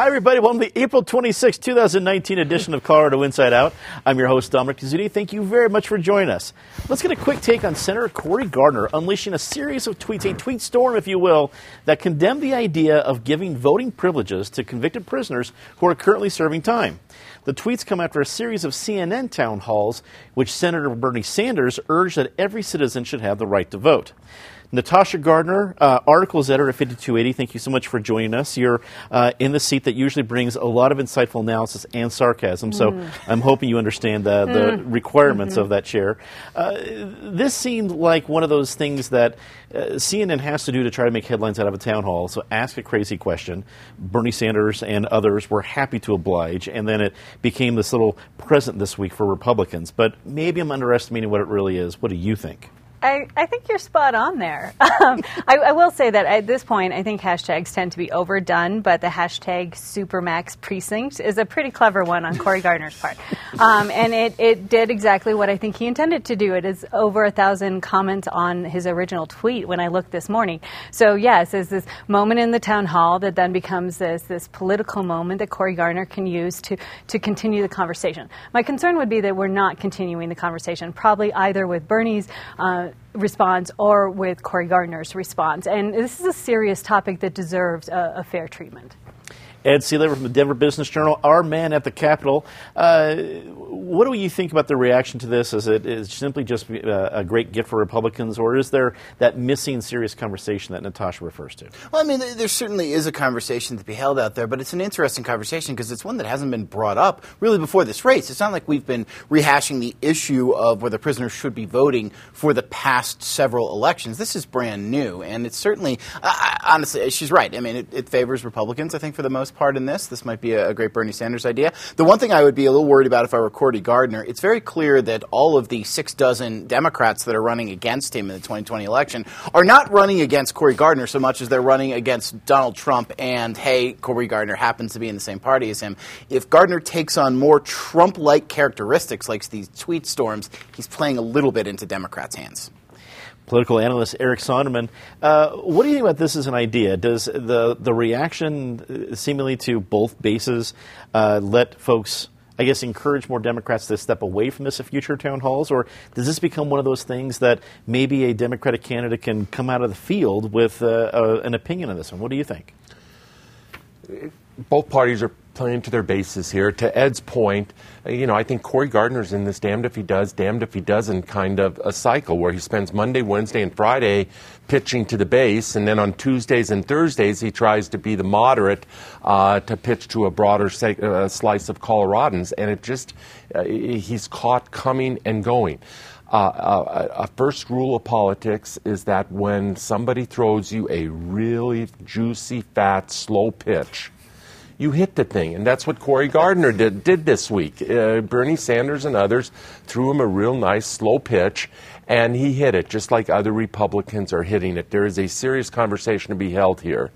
Hi, everybody. Welcome to the April 26, 2019 edition of Colorado Inside Out. I'm your host, Dominic Dezzutti. Thank you very much for joining us. Let's get a quick take on Senator Cory Gardner unleashing a series of tweets, a tweet storm, if you will, that condemn the idea of giving voting privileges to convicted prisoners who are currently serving time. The tweets come after a series of CNN town halls, which Senator Bernie Sanders urged that every citizen should have the right to vote. Natasha Gardner, uh, articles editor at 5280, thank you so much for joining us. You're uh, in the seat that usually brings a lot of insightful analysis and sarcasm, so mm. I'm hoping you understand the, the mm. requirements mm-hmm. of that chair. Uh, this seemed like one of those things that uh, CNN has to do to try to make headlines out of a town hall, so ask a crazy question. Bernie Sanders and others were happy to oblige, and then it became this little present this week for Republicans. But maybe I'm underestimating what it really is. What do you think? I, I think you're spot on there. Um, I, I, will say that at this point, I think hashtags tend to be overdone, but the hashtag Supermax Precinct is a pretty clever one on Cory Gardner's part. Um, and it, it did exactly what I think he intended to do. It is over a thousand comments on his original tweet when I looked this morning. So, yes, there's this moment in the town hall that then becomes this, this political moment that Cory Gardner can use to, to continue the conversation. My concern would be that we're not continuing the conversation, probably either with Bernie's. Uh, response or with Cory Gardner's response. And this is a serious topic that deserves a, a fair treatment. Ed Sealover from the Denver Business Journal, our man at the Capitol. Uh, what do you think about the reaction to this? Is it is simply just uh, a great gift for Republicans, or is there that missing serious conversation that Natasha refers to? Well, I mean, there certainly is a conversation to be held out there, but it's an interesting conversation because it's one that hasn't been brought up really before this race. It's not like we've been rehashing the issue of whether prisoners should be voting for the past several elections. This is brand new, and it's certainly, uh, honestly, she's right. I mean, it, it, favors Republicans, I think, for the most part in this. This might be a, a great Bernie Sanders idea. The one thing I would be a little worried about if I were Cory Gardner, it's very clear that all of the six dozen Democrats that are running against him in the 2020 election are not running against Cory Gardner so much as they're running against Donald Trump and, hey, Cory Gardner happens to be in the same party as him. If Gardner takes on more Trump like characteristics like these tweet storms, he's playing a little bit into Democrats' hands political analyst Eric Sondermann. Uh, what do you think about this as an idea? Does the the reaction uh, seemingly to both bases uh, let folks I guess, encourage more Democrats to step away from this at future town halls? Or does this become one of those things that maybe a Democratic candidate can come out of the field with uh, an opinion on this one? What do you think? Both parties are playing to their bases here. To Ed's point, uh, you know, I think Cory Gardner's in this damned if he does, damned if he doesn't kind of a cycle where he spends Monday, Wednesday, and Friday pitching to the base, and then on Tuesdays and Thursdays he tries to be the moderate uh, to pitch to a broader uh, slice of Coloradans, and it just uh, he's caught coming and going. Uh, uh, a first rule of politics is that when somebody throws you a really juicy, fat, slow pitch, you hit the thing. And that's what Cory Gardner did, did this week. Uh, Bernie Sanders and others threw him a real nice slow pitch, and he hit it just like other Republicans are hitting it. There is a serious conversation to be held here.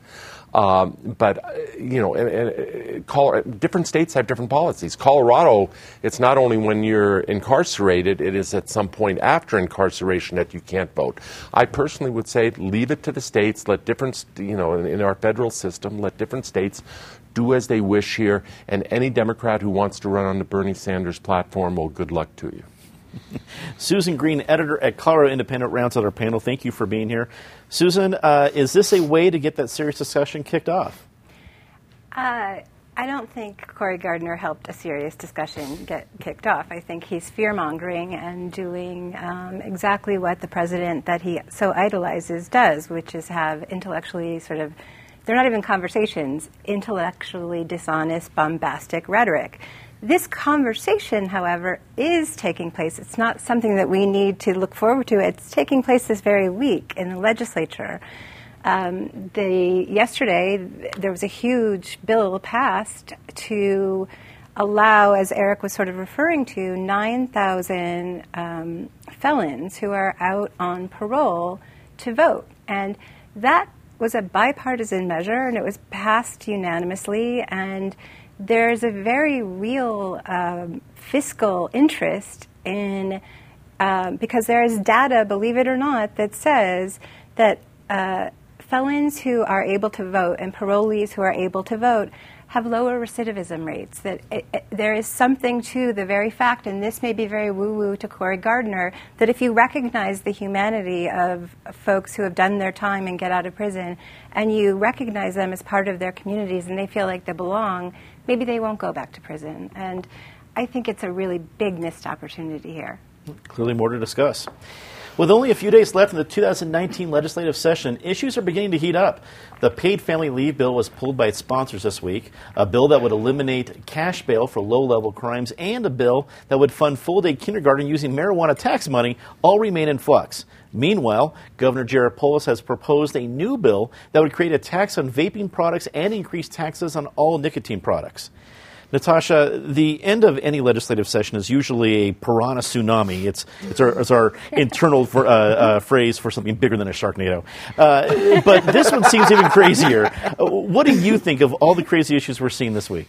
Um, but uh, you know, and, and, different states have different policies. Colorado, it's not only when you're incarcerated; it is at some point after incarceration that you can't vote. I personally would say leave it to the states. Let different, you know, in, in our federal system, let different states do as they wish here. And any Democrat who wants to run on the Bernie Sanders platform, well, good luck to you. Susan Greene, editor at Colorado Independent, rounds out our panel. Thank you for being here. Susan, uh, is this a way to get that serious discussion kicked off? Uh, I don't think Cory Gardner helped a serious discussion get kicked off. I think he's fear mongering and doing um, exactly what the president that he so idolizes does, which is have intellectually sort of they're not even conversations, intellectually dishonest, bombastic rhetoric. This conversation, however, is taking place. It's not something that we need to look forward to. It's taking place this very week in the legislature. Um, the, yesterday, there was a huge bill passed to allow, as Eric was sort of referring to, 9,000 um, felons who are out on parole to vote. And that was a bipartisan measure and it was passed unanimously. And there's a very real um, fiscal interest in, um, because there is data, believe it or not, that says that uh, felons who are able to vote and parolees who are able to vote have lower recidivism rates. That it, it, there is something to the very fact, and this may be very woo woo to Cory Gardner, that if you recognize the humanity of folks who have done their time and get out of prison, and you recognize them as part of their communities and they feel like they belong, maybe they won't go back to prison. And I think it's a really big missed opportunity here. Clearly, more to discuss. With only a few days left in the 2019 legislative session, issues are beginning to heat up. The paid family leave bill was pulled by its sponsors this week, a bill that would eliminate cash bail for low level crimes, and a bill that would fund full day kindergarten using marijuana tax money all remain in flux. Meanwhile, Governor Jared Polis has proposed a new bill that would create a tax on vaping products and increase taxes on all nicotine products. Natasha, the end of any legislative session is usually a piranha tsunami. It's, it's our, it's our internal for, uh, uh, phrase for something bigger than a Sharknado. Uh, but this one seems even crazier. Uh, what do you think of all the crazy issues we're seeing this week?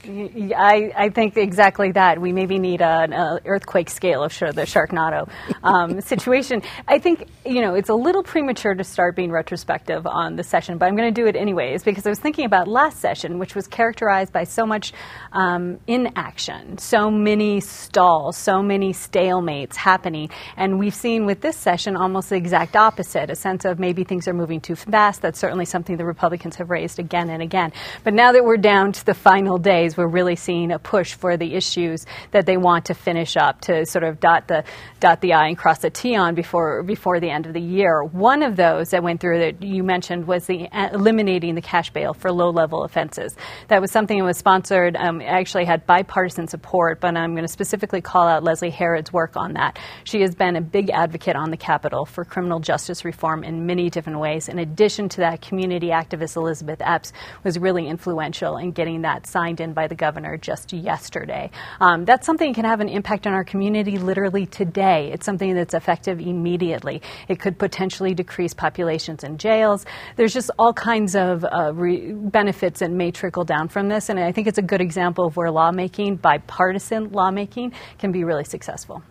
I, I think exactly that. We maybe need an earthquake scale of the Sharknado um, situation. I think, you know, it's a little premature to start being retrospective on the session, but I'm going to do it anyways because I was thinking about last session, which was characterized by so much um, inaction, so many stalls, so many stalemates happening. And we've seen with this session almost the exact opposite a sense of maybe things are moving too fast. That's certainly something the Republicans have raised again and again. But now that we're down to the final days, we're really seeing a push for the issues that they want to finish up to sort of dot the, dot the I and cross the T on before, before the end of the year. One of those that went through that you mentioned was the eliminating the cash bail for low level offenses. That was something that was sponsored, um, actually had bipartisan support, but I'm going to specifically call out Leslie Herod's work on that. She has been a big advocate on the Capitol for criminal justice reform in many different ways. In addition to that, community activist Elizabeth Epps was really influential in getting that signed in by the governor just yesterday. Um, that's something that can have an impact on our community literally today. It's something that's effective immediately. It could potentially decrease populations in jails. There's just all kinds of uh, re- benefits that may trickle down from this, and I think it's a good example of where lawmaking, bipartisan lawmaking, can be really successful.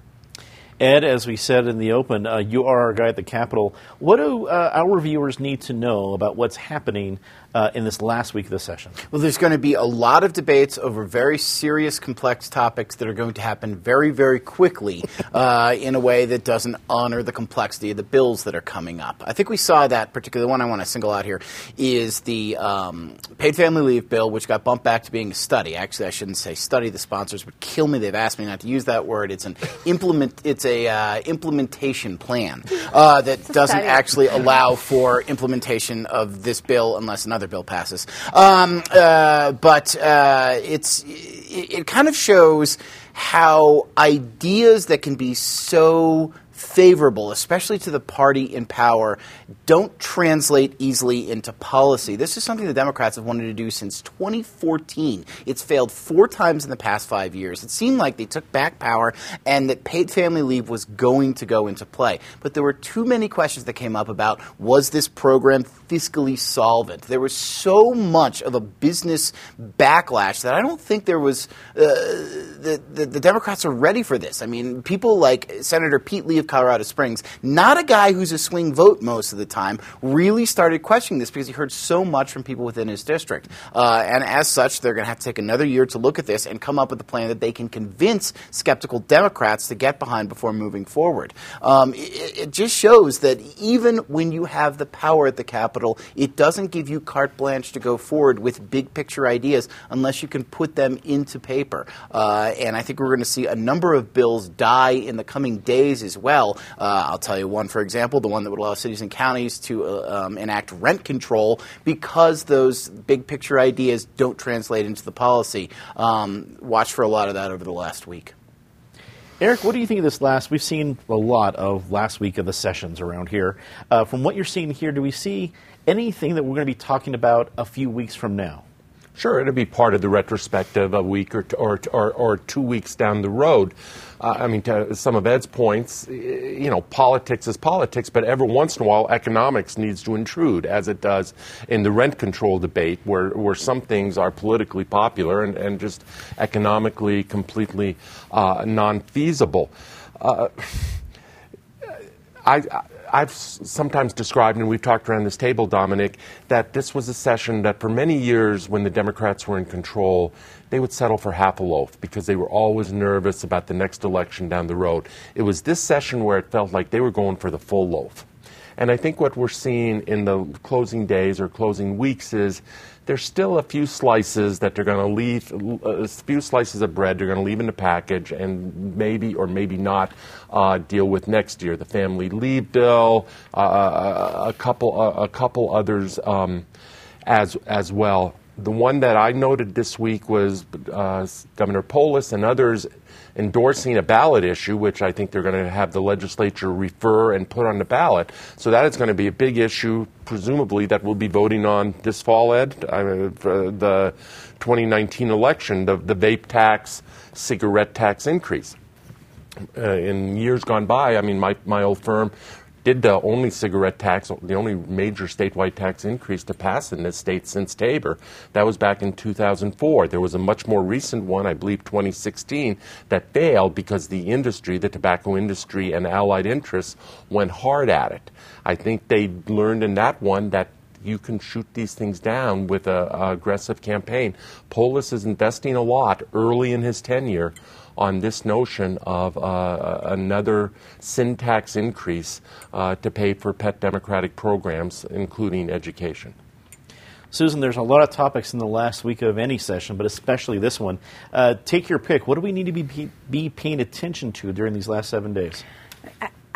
Ed, as we said in the open, uh, you are our guy at the Capitol. What do uh, our viewers need to know about what's happening uh, in this last week of the session? Well, there's going to be a lot of debates over very serious, complex topics that are going to happen very, very quickly uh, in a way that doesn't honor the complexity of the bills that are coming up. I think we saw that, particularly the one I want to single out here is the um, paid family leave bill, which got bumped back to being a study. Actually, I shouldn't say study. The sponsors would kill me. They've asked me not to use that word. It's an implement. It's a uh, implementation plan uh, that doesn't study. actually allow for implementation of this bill unless another bill passes. Um, uh, but uh, it's it, it kind of shows how ideas that can be so favorable, especially to the party in power, don't translate easily into policy. This is something the Democrats have wanted to do since 2014. It's failed four times in the past five years. It seemed like they took back power and that paid family leave was going to go into play. But there were too many questions that came up about was this program fiscally solvent? There was so much of a business backlash that I don't think there was. Uh, the, the, the Democrats are ready for this. I mean, people like Senator Pete Lee of Colorado Springs, not a guy who's a swing vote most of the time, really started questioning this because he heard so much from people within his district. Uh, and as such, they're going to have to take another year to look at this and come up with a plan that they can convince skeptical Democrats to get behind before moving forward. Um, it, it just shows that even when you have the power at the Capitol, it doesn't give you carte blanche to go forward with big picture ideas unless you can put them into paper. Uh, and I think we're going to see a number of bills die in the coming days as well well. Uh, I'll tell you one, for example, the one that would allow cities and counties to uh, um, enact rent control because those big picture ideas don't translate into the policy. Um, watch for a lot of that over the last week. Eric, what do you think of this last? We've seen a lot of last week of the sessions around here. Uh, from what you're seeing here, do we see anything that we're going to be talking about a few weeks from now? Sure, it'll be part of the retrospective a week or, or, or, or, two weeks down the road. Uh, I mean, to some of Ed's points, you know, politics is politics, but every once in a while, economics needs to intrude, as it does in the rent control debate, where, where some things are politically popular and, and just economically completely uh, non feasible. Uh, I, I've sometimes described, and we've talked around this table, Dominic, that this was a session that for many years, when the Democrats were in control, they would settle for half a loaf because they were always nervous about the next election down the road. It was this session where it felt like they were going for the full loaf. And I think what we're seeing in the closing days or closing weeks is there's still a few slices that they're going to leave, a few slices of bread they're going to leave in the package and maybe or maybe not uh, deal with next year. The family leave bill, uh, a couple, a couple others um, as as well. The one that I noted this week was uh, Governor Polis and others endorsing a ballot issue, which I think they're going to have the legislature refer and put on the ballot. So that is going to be a big issue, presumably, that we'll be voting on this fall, Ed, the 2019 election, the, the vape tax, cigarette tax increase. Uh, in years gone by, I mean, my, my old firm did the only cigarette tax, the only major statewide tax increase to pass in this state since Tabor. That was back in 2004. There was a much more recent one, I believe 2016, that failed because the industry, the tobacco industry and allied interests went hard at it. I think they learned in that one that you can shoot these things down with an aggressive campaign. Polis is investing a lot early in his tenure on this notion of uh, another sin tax increase uh, to pay for pet democratic programs, including education. Susan, there's a lot of topics in the last week of any session, but especially this one. Uh, take your pick. What do we need to be, be paying attention to during these last seven days?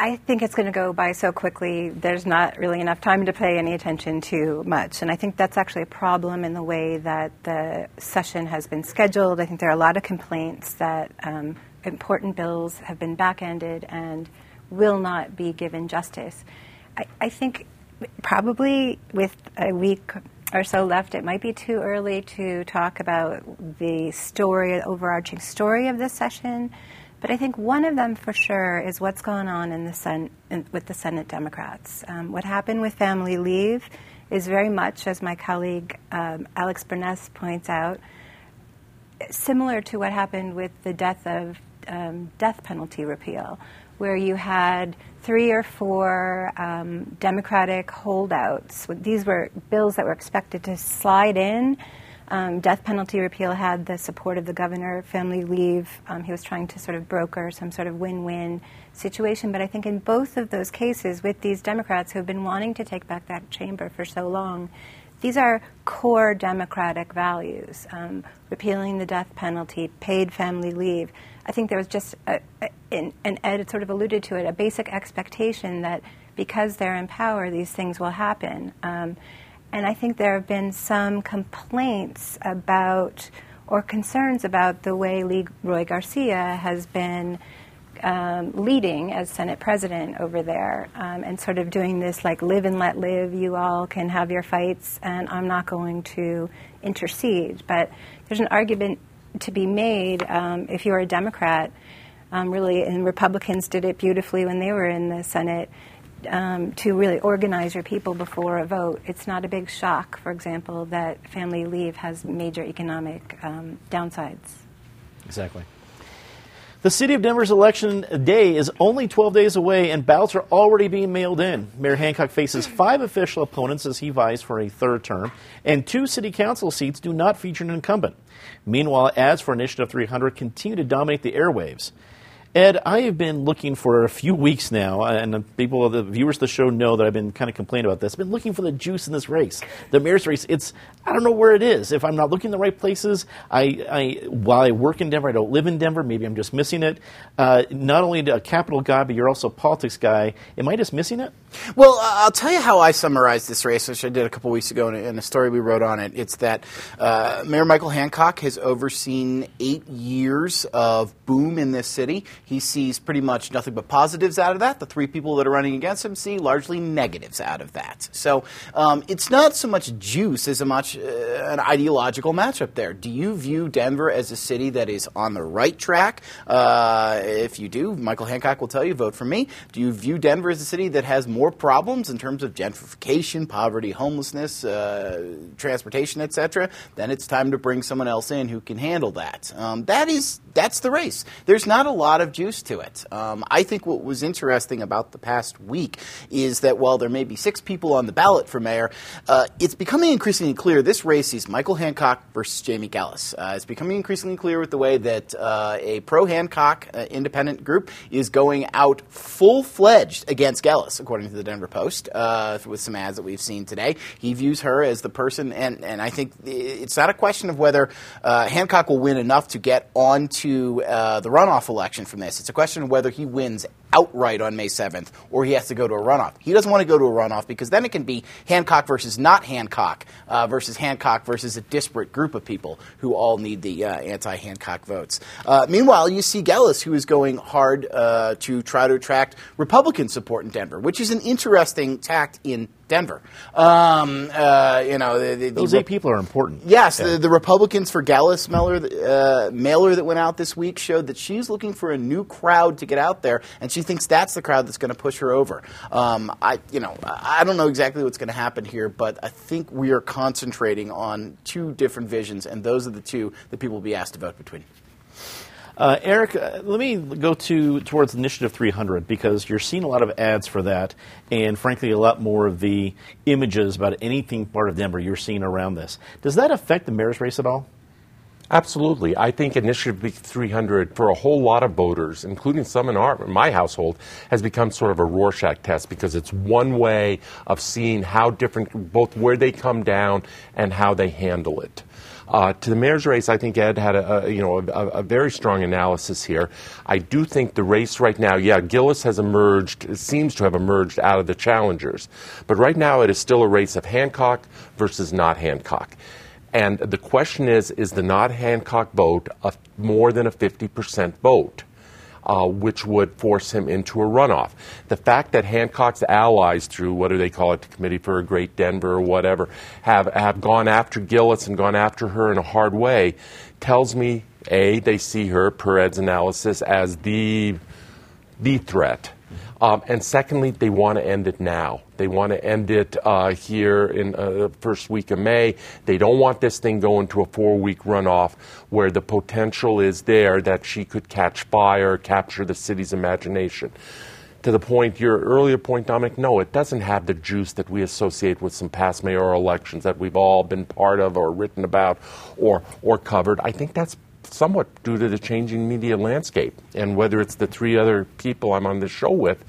I think it's going to go by so quickly, there's not really enough time to pay any attention to much. And I think that's actually a problem in the way that the session has been scheduled. I think there are a lot of complaints that um, important bills have been back ended and will not be given justice. I, I think probably with a week or so left, it might be too early to talk about the story, the overarching story of this session. But I think one of them for sure is what's going on in the Sen- in, with the Senate Democrats. Um, what happened with family leave is very much, as my colleague um, Alex Burness points out, similar to what happened with the death of um, death penalty repeal, where you had three or four um, Democratic holdouts. These were bills that were expected to slide in um, death penalty repeal had the support of the governor. Family leave, um, he was trying to sort of broker some sort of win win situation. But I think in both of those cases, with these Democrats who have been wanting to take back that chamber for so long, these are core democratic values um, repealing the death penalty, paid family leave. I think there was just, a, a, and Ed sort of alluded to it, a basic expectation that because they're in power, these things will happen. Um, and I think there have been some complaints about or concerns about the way Roy Garcia has been um, leading as Senate president over there um, and sort of doing this like live and let live. You all can have your fights, and I'm not going to intercede. But there's an argument to be made um, if you're a Democrat. Um, really, and Republicans did it beautifully when they were in the Senate um, to really organize your people before a vote. It's not a big shock, for example, that family leave has major economic um, downsides. Exactly. The city of Denver's election day is only 12 days away, and ballots are already being mailed in. Mayor Hancock faces five official opponents as he vies for a third term, and two city council seats do not feature an incumbent. Meanwhile, ads for Initiative 300 continue to dominate the airwaves. Ed, I have been looking for a few weeks now, and people, the viewers of the show know that I've been kind of complaining about this. I've been looking for the juice in this race, the mayor's race. It's I don't know where it is. If I'm not looking in the right places, I, I while I work in Denver, I don't live in Denver. Maybe I'm just missing it. Uh, not only a capital guy, but you're also a politics guy. Am I just missing it? Well, I'll tell you how I summarized this race, which I did a couple weeks ago in a, in a story we wrote on it. It's that uh, Mayor Michael Hancock has overseen eight years of boom in this city. He sees pretty much nothing but positives out of that. The three people that are running against him see largely negatives out of that. So um, it's not so much juice as much uh, an ideological matchup there. Do you view Denver as a city that is on the right track? Uh, if you do, Michael Hancock will tell you, vote for me. Do you view Denver as a city that has more more problems in terms of gentrification, poverty, homelessness, uh, transportation, etc., then it's time to bring someone else in who can handle that. Um, that is that's the race. There's not a lot of juice to it. Um, I think what was interesting about the past week is that while there may be six people on the ballot for mayor, uh, it's becoming increasingly clear this race is Michael Hancock versus Jamie Giellis. Uh, it's becoming increasingly clear with the way that uh, a pro Hancock uh, independent group is going out full fledged against Gelles, according to the Denver Post, uh, with some ads that we've seen today. He views her as the person, and, and I think it's not a question of whether uh, Hancock will win enough to get onto uh, the runoff election from this. It's a question of whether he wins outright on May 7th or he has to go to a runoff. He doesn't want to go to a runoff because then it can be Hancock versus not Hancock uh, versus Hancock versus a disparate group of people who all need the uh, anti Hancock votes. Uh, meanwhile, you see Giellis, who is going hard uh, to try to attract Republican support in Denver, which is an interesting tact in Denver. Um, uh, you know, the, the, those eight people are important. Yes, yeah. the, the, Republicans for Giellis mailer, uh, mailer that went out this week showed that she's looking for a new crowd to get out there, and she thinks that's the crowd that's going to push her over. Um, I, you know, I don't know exactly what's going to happen here, but I think we are concentrating on two different visions, and those are the two that people will be asked to vote between. Uh, Eric, uh, let me go to towards Initiative 300 because you're seeing a lot of ads for that, and frankly, a lot more of the images about anything part of Denver you're seeing around this. Does that affect the mayor's race at all? Absolutely. I think Initiative 300, for a whole lot of voters, including some in our, my household, has become sort of a Rorschach test because it's one way of seeing how different, both where they come down and how they handle it. Uh, to the mayor's race, I think Ed had a, a you know a, a, very strong analysis here. I do think the race right now, yeah, Giellis has emerged, seems to have emerged out of the challengers, but right now it is still a race of Hancock versus not Hancock. And the question is, is the not Hancock vote a, more than a 50% vote? Uh, which would force him into a runoff. The fact that Hancock's allies, through what do they call it, the Committee for a Great Denver or whatever, have, have gone after Giellis and gone after her in a hard way, tells me, A, they see her, per Ed's analysis, as the, the threat um, and secondly, they want to end it now. They want to end it uh, here in uh, the first week of May. They don't want this thing going to a four week runoff where the potential is there that she could catch fire, capture the city's imagination. To the point, your earlier point, Dominic, no, it doesn't have the juice that we associate with some past mayoral elections that we've all been part of or written about or, or covered. I think that's somewhat due to the changing media landscape. And whether it's the three other people I'm on the show with,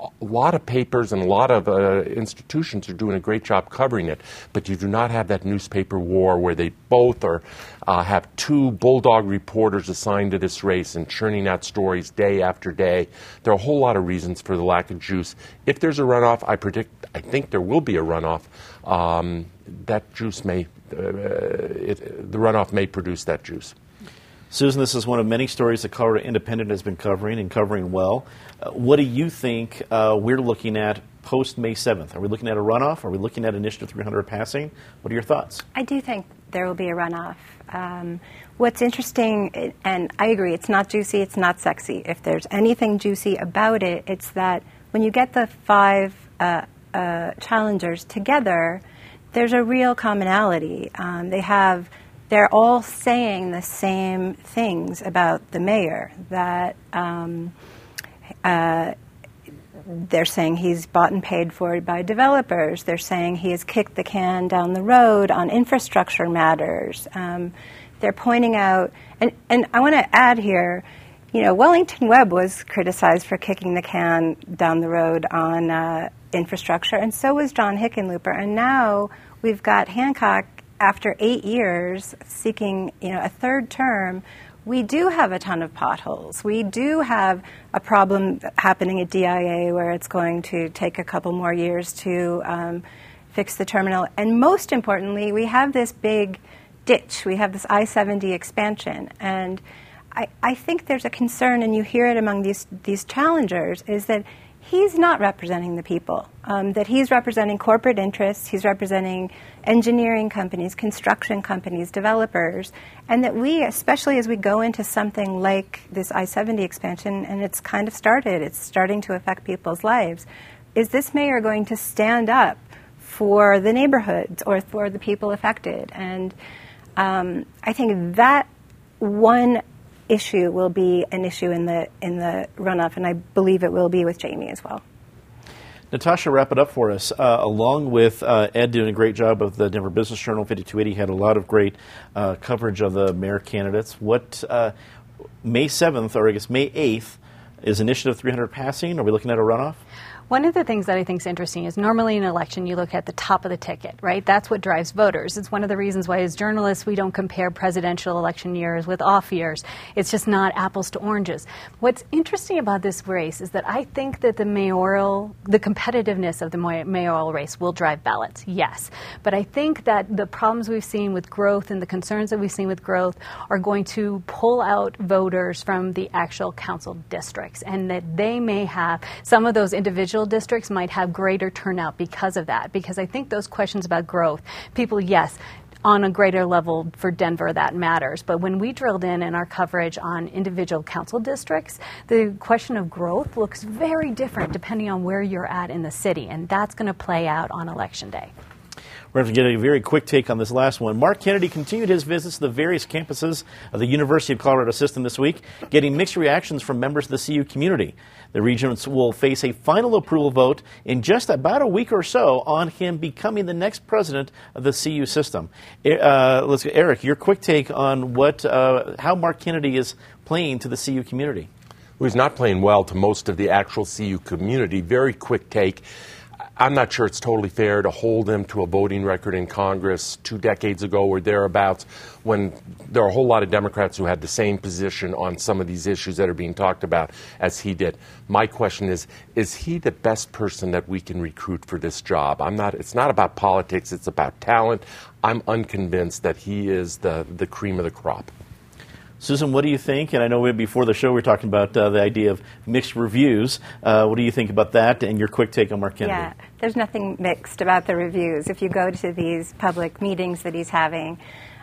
a lot of papers and a lot of uh, institutions are doing a great job covering it, but you do not have that newspaper war where they both are uh, have two bulldog reporters assigned to this race and churning out stories day after day. There are a whole lot of reasons for the lack of juice. If there's a runoff, I predict, I think there will be a runoff. Um, that juice may, uh, it, the runoff may produce that juice. Susan, this is one of many stories that Colorado Independent has been covering and covering well. Uh, what do you think uh, we're looking at post May 7th? Are we looking at a runoff? Are we looking at Initiative 300 passing? What are your thoughts? I do think there will be a runoff. Um, what's interesting, and I agree, it's not juicy, it's not sexy. If there's anything juicy about it, it's that when you get the five uh, uh challengers together, there's a real commonality. Um, they have they're all saying the same things about the mayor that um, uh, they're saying he's bought and paid for by developers. They're saying he has kicked the can down the road on infrastructure matters. Um, they're pointing out, and, and I want to add here, you know, Wellington Webb was criticized for kicking the can down the road on uh, infrastructure, and so was John Hickenlooper. And now we've got Hancock after eight years seeking you know, a third term, we do have a ton of potholes. We do have a problem happening at DIA where it's going to take a couple more years to um, fix the terminal. And most importantly, we have this big ditch. We have this I 70 expansion. And I, I think there's a concern, and you hear it among these, these challengers, is that he's not representing the people, um, that he's representing corporate interests, he's representing engineering companies, construction companies, developers, and that we, especially as we go into something like this I 70 expansion, and it's kind of started, it's starting to affect people's lives, is this mayor going to stand up for the neighborhoods or for the people affected? And um, I think that one issue will be an issue in the in the runoff, and I believe it will be with Jamie as well. Natasha, wrap it up for us. Uh, along with uh, Ed doing a great job of the Denver Business Journal, 5280 had a lot of great uh, coverage of the mayor candidates. What uh, May 7th, or I guess May 8th, is Initiative 300 passing? Are we looking at a runoff? One of the things that I think is interesting is normally in an election you look at the top of the ticket, right? That's what drives voters. It's one of the reasons why, as journalists, we don't compare presidential election years with off years. It's just not apples to oranges. What's interesting about this race is that I think that the mayoral, the competitiveness of the mayoral race will drive ballots, yes. But I think that the problems we've seen with growth and the concerns that we've seen with growth are going to pull out voters from the actual council districts, and that they may have some of those individual districts might have greater turnout because of that. Because I think those questions about growth, people, yes, on a greater level for Denver, that matters. But when we drilled in in our coverage on individual council districts, the question of growth looks very different depending on where you're at in the city. And that's going to play out on election day. We're going to get a very quick take on this last one. Mark Kennedy continued his visits to the various campuses of the University of Colorado system this week, getting mixed reactions from members of the CU community. The regents will face a final approval vote in just about a week or so on him becoming the next president of the CU system. Uh, let's go, Eric, your quick take on what uh, how Mark Kennedy is playing to the CU community. Well, he's not playing well to most of the actual CU community. Very quick take. I'm not sure it's totally fair to hold him to a voting record in Congress two decades ago or thereabouts when there are a whole lot of Democrats who had the same position on some of these issues that are being talked about as he did. My question is is he the best person that we can recruit for this job? I'm not it's not about politics, it's about talent. I'm unconvinced that he is the, the cream of the crop. Susan, what do you think? And I know before the show we were talking about uh, the idea of mixed reviews. Uh, what do you think about that and your quick take on Mark Kennedy? Yeah, there's nothing mixed about the reviews. If you go to these public meetings that he's having,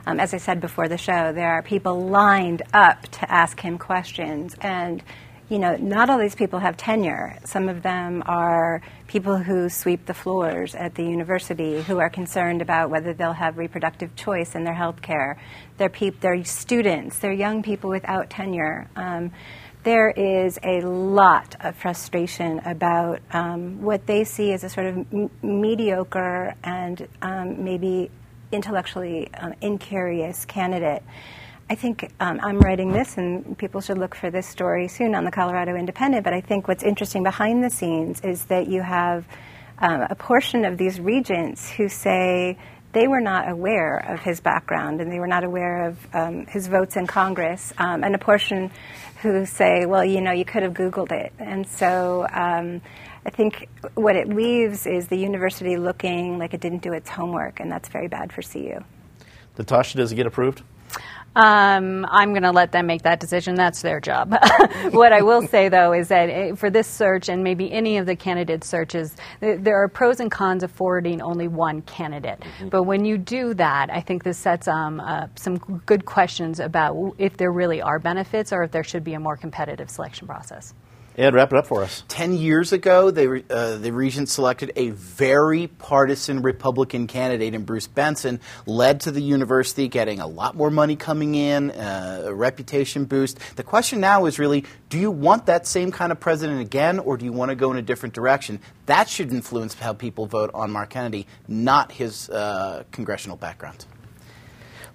um, as I said before the show, there are people lined up to ask him questions. And you know, not all these people have tenure. Some of them are people who sweep the floors at the university who are concerned about whether they'll have reproductive choice in their health care. They're, peop- they're students, they're young people without tenure. Um, there is a lot of frustration about um, what they see as a sort of m- mediocre and um, maybe intellectually um, incurious candidate. I think um, I'm writing this, and people should look for this story soon on the Colorado Independent. But I think what's interesting behind the scenes is that you have um, a portion of these regents who say they were not aware of his background and they were not aware of um, his votes in Congress, um, and a portion who say, well, you know, you could have Googled it. And so um, I think what it leaves is the university looking like it didn't do its homework, and that's very bad for CU. Natasha, does it get approved? Um, I'm going to let them make that decision. That's their job. what I will say, though, is that eh, for this search and maybe any of the candidate searches, there are pros and cons of forwarding only one candidate. Mm-hmm. But when you do that, I think this sets um, uh, some good questions about if there really are benefits or if there should be a more competitive selection process. Ed, wrap it up for us. Ten years ago, they, uh, the regent selected a very partisan Republican candidate in Bruce Benson, led to the university getting a lot more money coming in, uh, a reputation boost. The question now is really do you want that same kind of president again, or do you want to go in a different direction? That should influence how people vote on Mark Kennedy, not his uh, congressional background.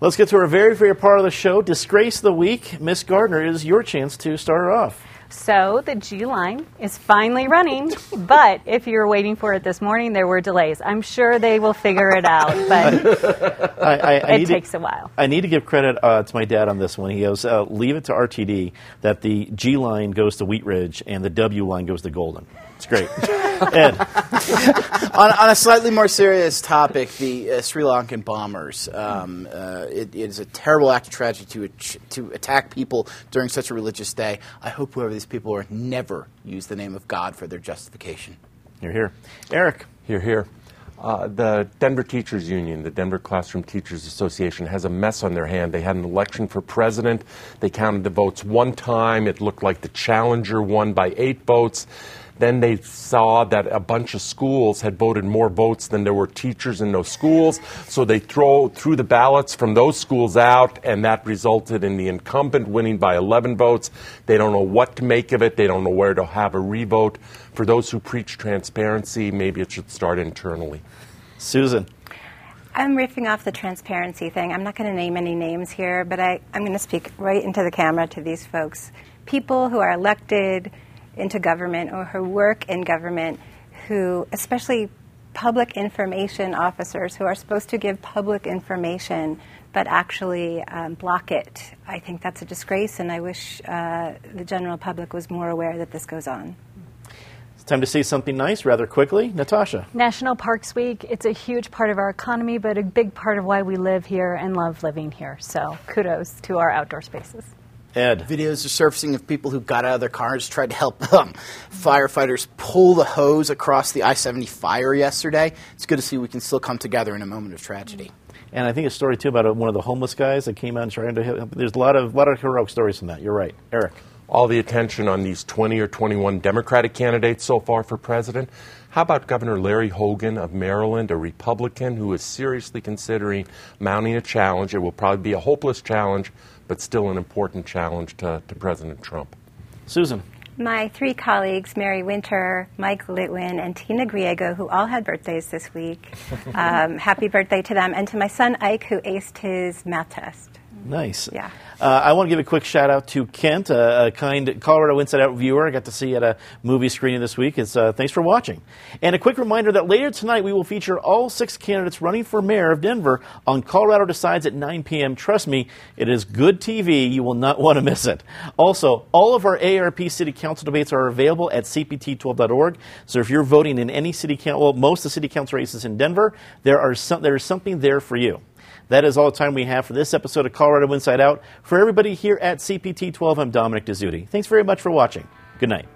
Let's get to our very favorite part of the show, Disgrace of the Week. Miss Gardner, is your chance to start her off. So the G line is finally running, but if you were waiting for it this morning, there were delays. I'm sure they will figure it out, but I, I, I it takes to, a while. I need to give credit uh, to my dad on this one. He goes, uh, leave it to RTD that the G line goes to Wheat Ridge and the W line goes to Golden. It's great. Ed. on, on, a slightly more serious topic, the uh, Sri Lankan bombers. Um, uh, it, it is a terrible act of tragedy to, to attack people during such a religious day. I hope whoever these people are never use the name of God for their justification. You're here. Eric. You're here. Uh, the Denver Teachers Union, the Denver Classroom Teachers Association, has a mess on their hand. They had an election for president. They counted the votes one time. It looked like the challenger won by eight votes. Then they saw that a bunch of schools had voted more votes than there were teachers in those schools. So they throw, threw the ballots from those schools out, and that resulted in the incumbent winning by 11 votes. They don't know what to make of it. They don't know where to have a revote. For those who preach transparency, maybe it should start internally. Susan. I'm riffing off the transparency thing. I'm not going to name any names here, but I, I'm going to speak right into the camera to these folks. People who are elected into government or who work in government, who, especially public information officers who are supposed to give public information but actually um, block it. I think that's a disgrace, and I wish uh, the general public was more aware that this goes on. It's time to say something nice rather quickly. Natasha. National Parks Week, it's a huge part of our economy, but a big part of why we live here and love living here. So kudos to our outdoor spaces. Ed. Videos are surfacing of people who got out of their cars, tried to help um, firefighters pull the hose across the I 70 fire yesterday. It's good to see we can still come together in a moment of tragedy. And I think a story too about one of the homeless guys that came out and tried to help. There's a lot of lot of heroic stories from that. You're right, Eric all the attention on these 20 or 21 Democratic candidates so far for president. How about Governor Larry Hogan of Maryland, a Republican who is seriously considering mounting a challenge? It will probably be a hopeless challenge, but still an important challenge to, to President Trump. Susan. My three colleagues, Mary Winter, Mike Litwin, and Tina Griego, who all had birthdays this week. Um, happy birthday to them. And to my son Ike, who aced his math test. Nice. Yeah. Uh, I want to give a quick shout out to Kent, a, a, kind Colorado Inside Out viewer. I got to see you at a movie screening this week. It's, uh, thanks for watching. And a quick reminder that later tonight we will feature all six candidates running for mayor of Denver on Colorado Decides at 9 p.m. Trust me, it is good TV. You will not want to miss it. Also, all of our AARP City Council debates are available at cpt12.org. So if you're voting in any city council, well, most of the city council races in Denver, there are some, there is something there for you. That is all the time we have for this episode of Colorado Inside Out. For everybody here at CPT 12, I'm Dominic Dezzutti. Thanks very much for watching. Good night.